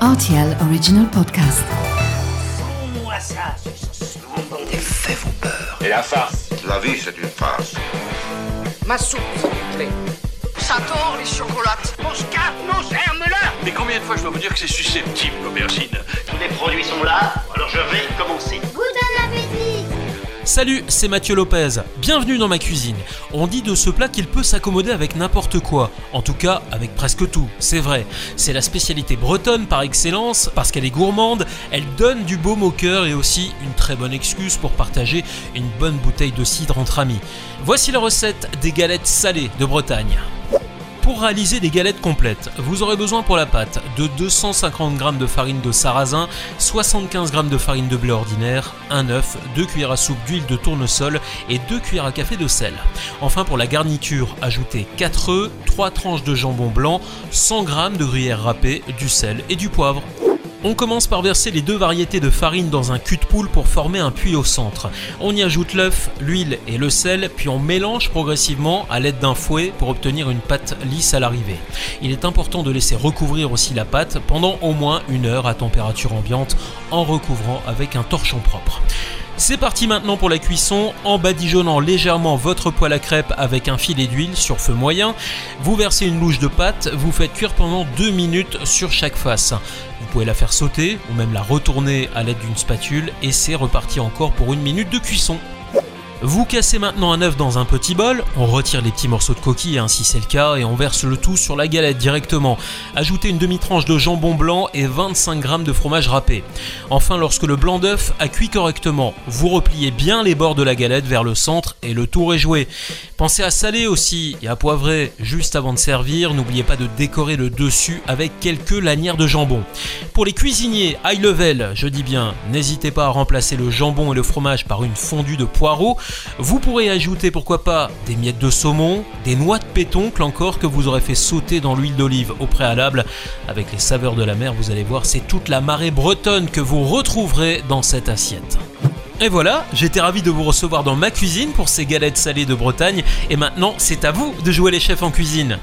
RTL Original Podcast. moi ça. Les faits vous peur. Et la farce La vie, c'est une farce. Ma soupe, s'il vous plaît. Ça tord les chocolates. Mon scarpe, non, ferme-la Mais combien de fois je dois vous dire que c'est susceptible, l'aubergine? Tous les produits sont là, alors je vais commencer. Salut, c'est Mathieu Lopez. Bienvenue dans ma cuisine. On dit de ce plat qu'il peut s'accommoder avec n'importe quoi. En tout cas, avec presque tout. C'est vrai. C'est la spécialité bretonne par excellence parce qu'elle est gourmande, elle donne du baume au cœur et aussi une très bonne excuse pour partager une bonne bouteille de cidre entre amis. Voici la recette des galettes salées de Bretagne. Pour réaliser des galettes complètes, vous aurez besoin pour la pâte de 250 g de farine de sarrasin, 75 g de farine de blé ordinaire, un œuf, 2 cuillères à soupe d'huile de tournesol et 2 cuillères à café de sel. Enfin pour la garniture, ajoutez 4 œufs, 3 tranches de jambon blanc, 100 g de gruyère râpée, du sel et du poivre. On commence par verser les deux variétés de farine dans un cul de poule pour former un puits au centre. On y ajoute l'œuf, l'huile et le sel, puis on mélange progressivement à l'aide d'un fouet pour obtenir une pâte lisse à l'arrivée. Il est important de laisser recouvrir aussi la pâte pendant au moins une heure à température ambiante en recouvrant avec un torchon propre. C'est parti maintenant pour la cuisson, en badigeonnant légèrement votre poêle à crêpes avec un filet d'huile sur feu moyen. Vous versez une louche de pâte, vous faites cuire pendant 2 minutes sur chaque face. Vous pouvez la faire sauter ou même la retourner à l'aide d'une spatule et c'est reparti encore pour une minute de cuisson. Vous cassez maintenant un œuf dans un petit bol, on retire les petits morceaux de coquille si c'est le cas et on verse le tout sur la galette directement. Ajoutez une demi-tranche de jambon blanc et 25 g de fromage râpé. Enfin, lorsque le blanc d'œuf a cuit correctement, vous repliez bien les bords de la galette vers le centre et le tour est joué. Pensez à saler aussi et à poivrer juste avant de servir. N'oubliez pas de décorer le dessus avec quelques lanières de jambon. Pour les cuisiniers high level, je dis bien, n'hésitez pas à remplacer le jambon et le fromage par une fondue de poireaux. Vous pourrez ajouter pourquoi pas des miettes de saumon, des noix de pétoncle encore que vous aurez fait sauter dans l'huile d'olive au préalable. Avec les saveurs de la mer, vous allez voir, c'est toute la marée bretonne que vous retrouverez dans cette assiette. Et voilà, j'étais ravi de vous recevoir dans ma cuisine pour ces galettes salées de Bretagne. Et maintenant, c'est à vous de jouer les chefs en cuisine.